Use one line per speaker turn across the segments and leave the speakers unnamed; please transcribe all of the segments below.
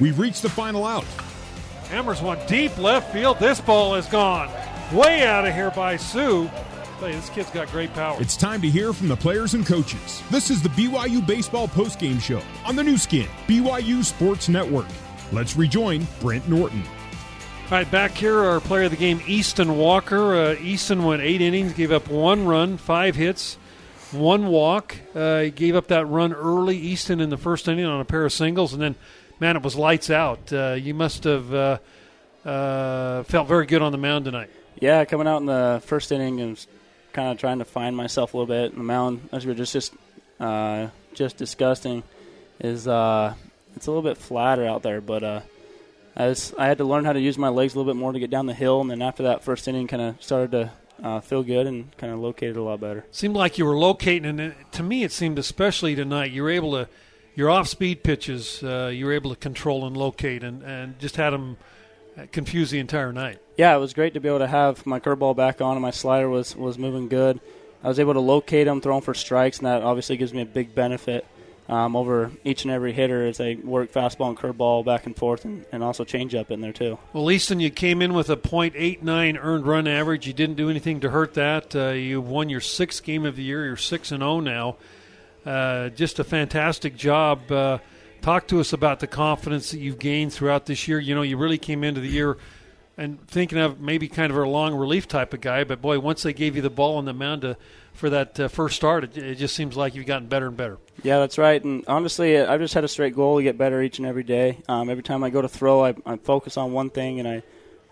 We've reached the final out.
Hammers one deep left field. This ball is gone. Way out of here by Sue. Hey, this kid's got great power.
It's time to hear from the players and coaches. This is the BYU Baseball Postgame Show on the Nu Skin, BYU Sports Network. Let's rejoin Brent Norton.
All right, back here, our player of the game, Easton Walker. Uh, Easton went eight innings, gave up one run, five hits, one walk. Uh, he gave up that run early, Easton, in the first inning on a pair of singles, and then, man, it was lights out. Uh, you must have uh, uh, felt very good on the mound tonight.
Yeah, coming out in the first inning and kind of trying to find myself a little bit. And the mound, as we were just just uh, just discussing, is uh, it's a little bit flatter out there. But uh, I, was, I had to learn how to use my legs a little bit more to get down the hill. And then after that first inning, kind of started to uh, feel good and kind of located a lot better.
Seemed like you were locating, and to me, it seemed especially tonight you were able to your off-speed pitches uh, you were able to control and locate, and, and just had them confuse the entire night.
Yeah, it was great to be able to have my curveball back on and my slider was, was moving good. I was able to locate them, throw them for strikes, and that obviously gives me a big benefit um, over each and every hitter as they work fastball and curveball back and forth, and, and also changeup in there too.
Well, Easton, you came in with a .89 earned run average. You didn't do anything to hurt that. Uh, you won your sixth game of the year. You're six and zero now. Uh, just a fantastic job. Uh, talk to us about the confidence that you've gained throughout this year. You know, you really came into the year and thinking of maybe kind of a long relief type of guy, but boy, once they gave you the ball on the mound to, for that uh, first start, it, it just seems like you've gotten better and better.
Yeah, that's right. And honestly, I've just had a straight goal to get better each and every day. Um, every time I go to throw, I, I focus on one thing and I,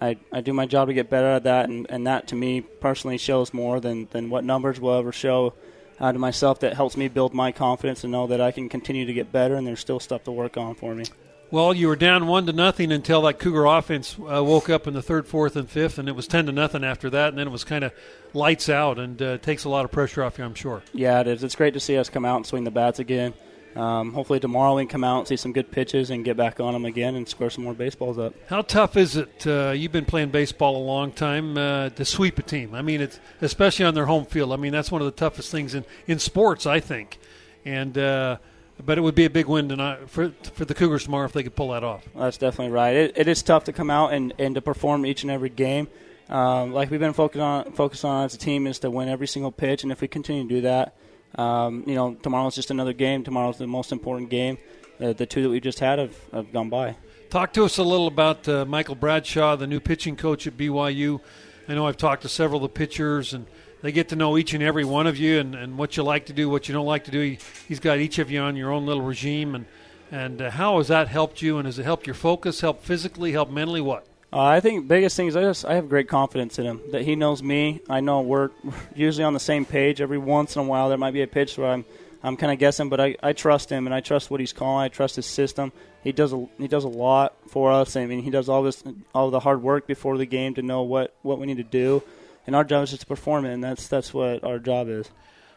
I, I do my job to get better at that. And, and that to me personally shows more than, than what numbers will ever show uh, to myself. That helps me build my confidence and know that I can continue to get better and there's still stuff to work on for me.
Well, you were down one to nothing until that Cougar offense uh, woke up in the third, fourth, and fifth, and it was ten to nothing after that, and then it was kind of lights out, and uh, takes a lot of pressure off you, I'm sure.
Yeah, it is. It's great to see us come out and swing the bats again. Um, hopefully tomorrow we can come out and see some good pitches and get back on them again and score some more baseballs up.
How tough is it? Uh, you've been playing baseball a long time uh, to sweep a team. I mean, it's especially on their home field. I mean, that's one of the toughest things in, in sports, I think. And uh, but it would be a big win tonight for for the Cougars tomorrow if they could pull that off.
That's definitely right. It, it is tough to come out and, and to perform each and every game. Um, like we've been focused on focused on as a team is to win every single pitch, and if we continue to do that, um, you know, tomorrow's just another game. Tomorrow's the most important game. Uh, the two that we just had have, have gone by.
Talk to us a little about uh, Michael Bradshaw, the new pitching coach at BYU. I know I've talked to several of the pitchers, and they get to know each and every one of you and, and what you like to do, what you don't like to do. He, he's got each of you on your own little regime, and and uh, how has that helped you? And has it helped your focus, helped physically, helped mentally? What?
Uh, I think biggest thing is I just I have great confidence in him that he knows me. I know we're usually on the same page. Every once in a while there might be a pitch where I'm I'm kind of guessing, but I, I trust him and I trust what he's calling. I trust his system. He does a he does a lot for us. I mean he does all this all the hard work before the game to know what, what we need to do, and our job is just to perform it, and that's that's what our job is.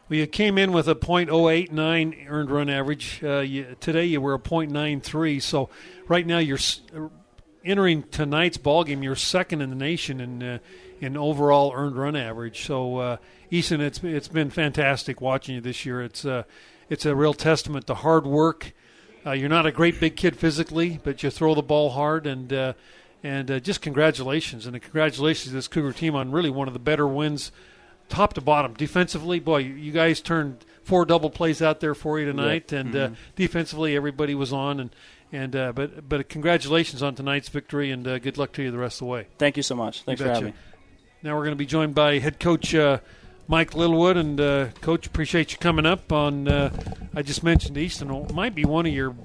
Well, you came in with a .089 earned run average. Uh, you, today you were a .93. So right now you're entering tonight's ball game. You're second in the nation in uh, in overall earned run average. So uh, Easton, it's it's been fantastic watching you this year. It's uh, it's a real testament to hard work. Uh, you're not a great big kid physically, but you throw the ball hard and. Uh, and uh, just congratulations, and congratulations to this Cougar team on really one of the better wins top to bottom. Defensively, boy, you guys turned four double plays out there for you tonight, and uh, defensively, everybody was on. And and uh, but but congratulations on tonight's victory, and uh, good luck to you the rest of the way.
Thank you so much. Thanks for having me.
Now we're going to be joined by head coach uh, Mike Littlewood, and uh, coach, appreciate you coming up. On uh, I just mentioned Easton might be one of your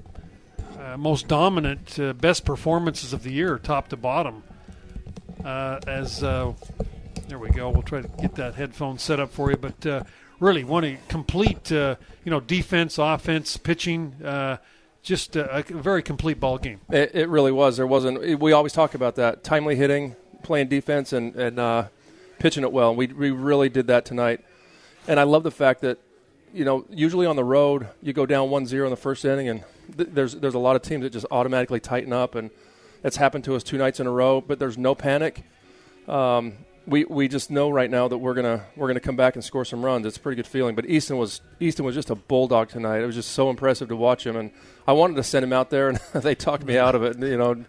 uh, most dominant, uh, best performances of the year, top to bottom. Uh, as uh, there we go, we'll try to get that headphone set up for you, but uh, really one of complete, uh, you know, defense, offense, pitching. Just a, a very complete ball game.
It, it really was. There wasn't. We always talk about that timely hitting, playing defense, and and uh, pitching it well. We we really did that tonight. And I love the fact that you know usually on the road you go down 1-0 in the first inning, and th- there's there's a lot of teams that just automatically tighten up, and it's happened to us two nights in a row. But there's no panic. Um, we, we just know right now that we're gonna we're gonna come back and score some runs. It's a pretty good feeling. But Easton was Easton was just a bulldog tonight. It was just so impressive to watch him, and I wanted to send him out there, and they talked me out of it. You know,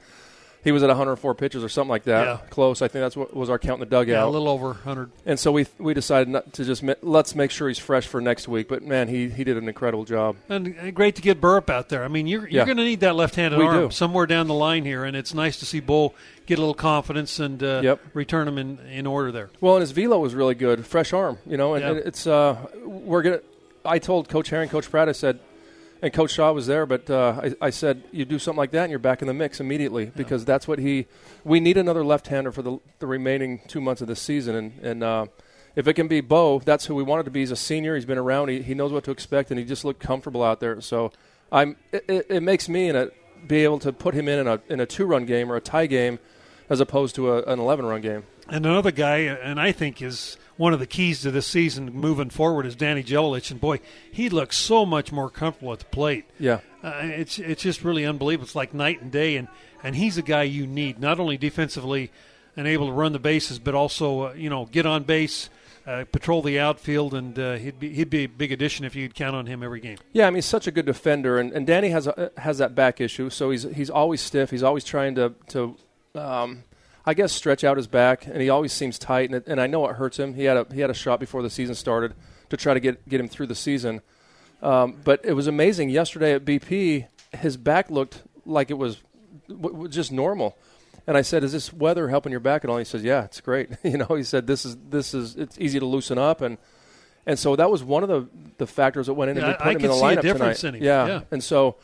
he was at 104 pitches or something like that,
Yeah.
close. I think that's what was our count in the dugout.
Yeah, a little over 100.
And so we we decided not to just let's make sure he's fresh for next week. But man, he he did an incredible job.
And great to get Burp out there. I mean, you're, you're
Yeah.
going to need that left-handed
We
arm
do.
somewhere down the line here, and it's nice to see Bull get a little confidence and uh,
Yep.
return him in, in order there.
Well, and his velo was really good, fresh arm, you know. And, and it's uh, we're gonna. I told Coach Herring, Coach Pratt, I said, and Coach Shaw was there, but uh, I, I said, you do something like that, and you're back in the mix immediately because that's what he. We need another left-hander for the the remaining two months of this season, and and. Uh, if it can be Bo, that's who we wanted to be. He's a senior. He's been around. He, he knows what to expect, and he just looked comfortable out there. So, I'm. It, it, makes me in a be able to put him in in a in a two-run game or a tie game, as opposed to a, an 11-run game.
And another guy, and I think is one of the keys to this season moving forward, is Danny Jelich. And boy, he looks so much more comfortable at the plate.
Yeah.
Uh, it's it's just really unbelievable. It's like night and day, and and he's a guy you need not only defensively and able to run the bases, but also uh, you know get on base, uh, patrol the outfield, and uh, he'd be he'd be a big addition if you'd count on him every game.
Yeah, I mean, he's such a good defender, and, and Danny has a, has that back issue, so he's he's always stiff. He's always trying to to, um, I guess, stretch out his back, and he always seems tight. And, it, and I know it hurts him. He had a he had a shot before the season started to try to get get him through the season, um, but it was amazing yesterday at BP. His back looked like it was w- w- just normal. And I said, "Is this weather helping your back at all?" He says, "Yeah, it's great." you know, he said, "This is this is it's easy to loosen up," and and so that was one of the the factors that went into
Yeah,
putting him in the lineup tonight. Yeah.
Yeah.
and so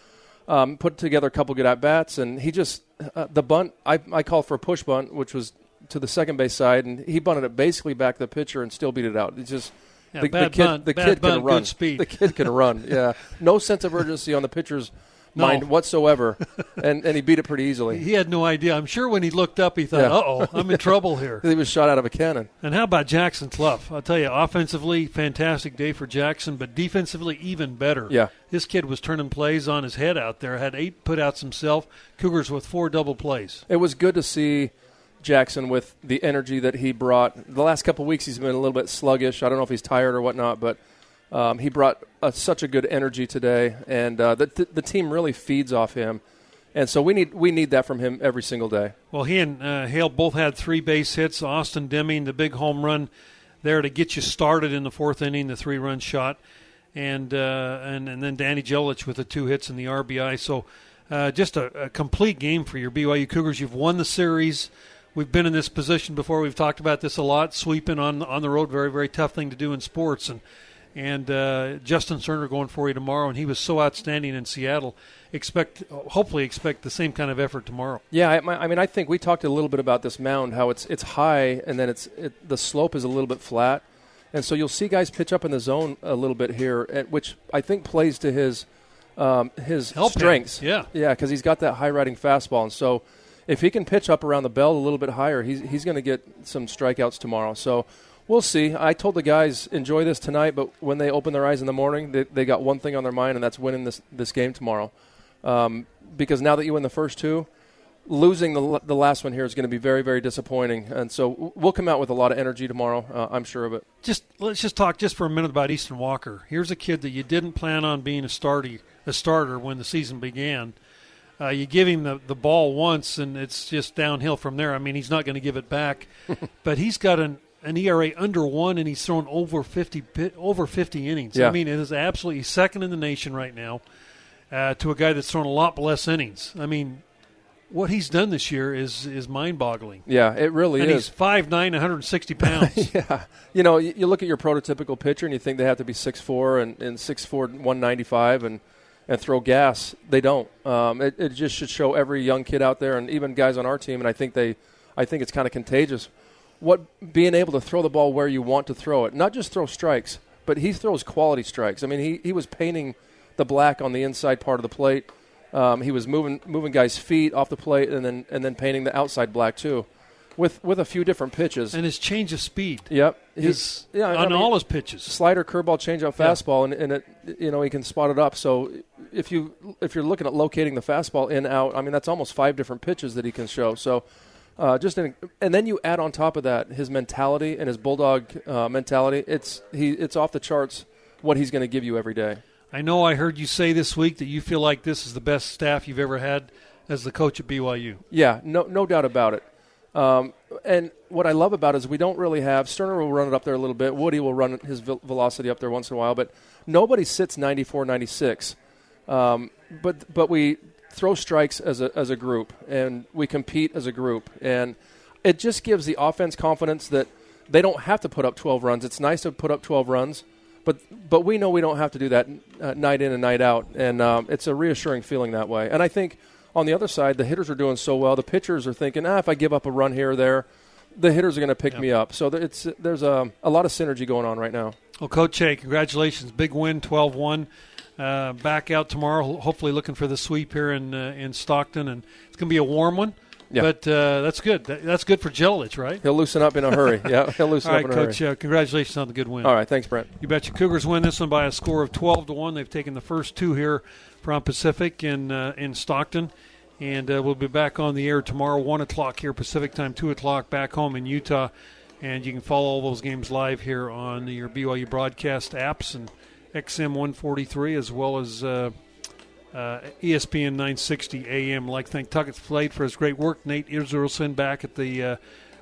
um, put together a couple good at bats, and he just uh, the bunt. I I called for a push bunt, which was to the second base side, and he bunted it basically back the pitcher and still beat it out. It's just.
Yeah,
the, the kid,
bunt,
the kid
bunt,
can run.
speed.
The kid can run. Yeah, no sense of urgency on the pitcher's
No.
mind whatsoever, and and he beat it pretty easily.
He had no idea. I'm sure when he looked up, he thought,
Yeah.
"Uh oh, I'm in trouble here."
He was shot out of a cannon.
And how about Jackson Cluff? I'll tell you, offensively, fantastic day for Jackson, but defensively, even better.
Yeah.
This kid was turning plays on his head out there, had eight putouts himself. Cougars with four double plays.
It was good to see Jackson with the energy that he brought. The last couple of weeks, he's been a little bit sluggish. I don't know if he's tired or whatnot, but um, he brought uh, such a good energy today, and uh, the, the team really feeds off him. And so we need we need that from him every single day.
Well, he and uh, Hale both had three base hits. Austin Deming, the big home run there to get you started in the fourth inning, the three run shot, and uh, and and then Danny Jelich with the two hits and the RBI. So uh, just a, a complete game for your BYU Cougars. You've won the series. We've been in this position before. We've talked about this a lot. Sweeping on on the road, very very tough thing to do in sports. And and uh, Justin Sterner going for you tomorrow, and he was so outstanding in Seattle. Expect hopefully expect the same kind of effort tomorrow.
Yeah, I, I mean, I think we talked a little bit about this mound, how it's it's high, and then it's it, the slope is a little bit flat, and so you'll see guys pitch up in the zone a little bit here, and- which I think plays to his um, his
Help him.
strengths.
Yeah.
yeah, because he's got that high riding fastball, and so if he can pitch up around the belt a little bit higher, he's he's going to get some strikeouts tomorrow. So. We'll see. I told the guys enjoy this tonight, but when they open their eyes in the morning, they, they got one thing on their mind, and that's winning this this game tomorrow. Um, because now that you win the first two, losing the, the last one here is going to be very, very disappointing. And so we'll come out with a lot of energy tomorrow. Uh, I'm sure of it.
just let's just talk just for a minute about Easton Walker. Here's a kid that you didn't plan on being a starter, a starter when the season began. Uh, you give him the, the ball once, and it's just downhill from there. I mean, he's not going to give it back, but he's got an, an ERA under one, and he's thrown over fifty over fifty innings.
Yeah.
I mean, it is absolutely second in the nation right now uh, to a guy that's thrown a lot less innings. I mean, what he's done this year is is mind boggling.
Yeah, it really is.
And
is.
he's 5'9", 160 pounds.
yeah, you know, you, you look at your prototypical pitcher and you think they have to be 6'4 and, and 6'4", 195 and and throw gas. They don't. Um, it, it just should show every young kid out there and even guys on our team. And I think they, I think it's kind of contagious. What being able to throw the ball where you want to throw it, not just throw strikes, but he throws quality strikes. I mean, he, he was painting the black on the inside part of the plate. Um, he was moving moving guys' feet off the plate and then and then painting the outside black too, with with a few different pitches.
and his change of speed.
Yep.
His,
yeah, I
on
mean,
all his pitches.
slider, curveball, changeup,
Yeah.
fastball, and, and it you know he can spot it up. So if you if you're looking at locating the fastball in out, I mean that's almost five different pitches that he can show. So Uh, just and then you add on top of that his mentality and his bulldog uh, mentality. It's he it's off the charts what he's going to give you every day.
I know I heard you say this week that you feel like this is the best staff you've ever had as the coach at BYU.
Yeah, no no doubt about it. Um, and what I love about it is we don't really have Sterner will run it up there a little bit. Woody will run his velocity up there once in a while, but nobody sits 94, 96. Um, but but we throw strikes as a as a group, and we compete as a group, and it just gives the offense confidence that they don't have to put up 12 runs. It's nice to put up 12 runs, but but we know we don't have to do that uh, night in and night out, and um, it's a reassuring feeling that way. And I think on the other side, the hitters are doing so well. The pitchers are thinking, ah, if I give up a run here or there, the hitters are going to pick yep. me up. So it's there's a, a lot of synergy going on right now.
Well, Coach Hay, congratulations, big win, 12-1. Uh, back out tomorrow, hopefully looking for the sweep here in uh, in Stockton, and it's going to be a warm one. Yeah. But uh, that's good. that's good for Jelich, right?
He'll loosen up in a hurry. yeah, he'll loosen
All
up
right,
in a
Coach,
hurry.
Uh, congratulations on the good win.
All right, thanks, Brent.
You bet your Cougars win this one by a score of 12 to 1. They've taken the first two here from Pacific in, uh, in Stockton. And uh, we'll be back on the air tomorrow, 1 o'clock here Pacific time, 2 o'clock back home in Utah. And you can follow all those games live here on your BYU broadcast apps and XM 143 as well as uh, uh, ESPN 960 AM. Like thank Tuckett Slade for his great work. Nate Israelson back at the uh,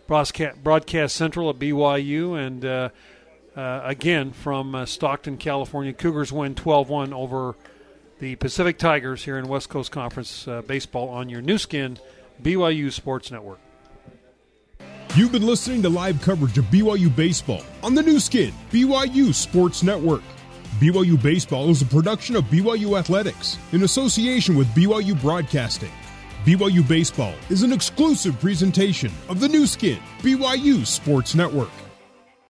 broadcast, broadcast Central at BYU. And uh, uh, again from uh, Stockton, California, Cougars win 12 1 over the Pacific Tigers here in West Coast Conference baseball on your Nu Skin BYU Sports Network.
You've been listening to live coverage of BYU baseball on the Nu Skin BYU Sports Network. BYU Baseball is a production of BYU Athletics in association with BYU Broadcasting. BYU Baseball is an exclusive presentation of the Nu Skin BYU Sports Network.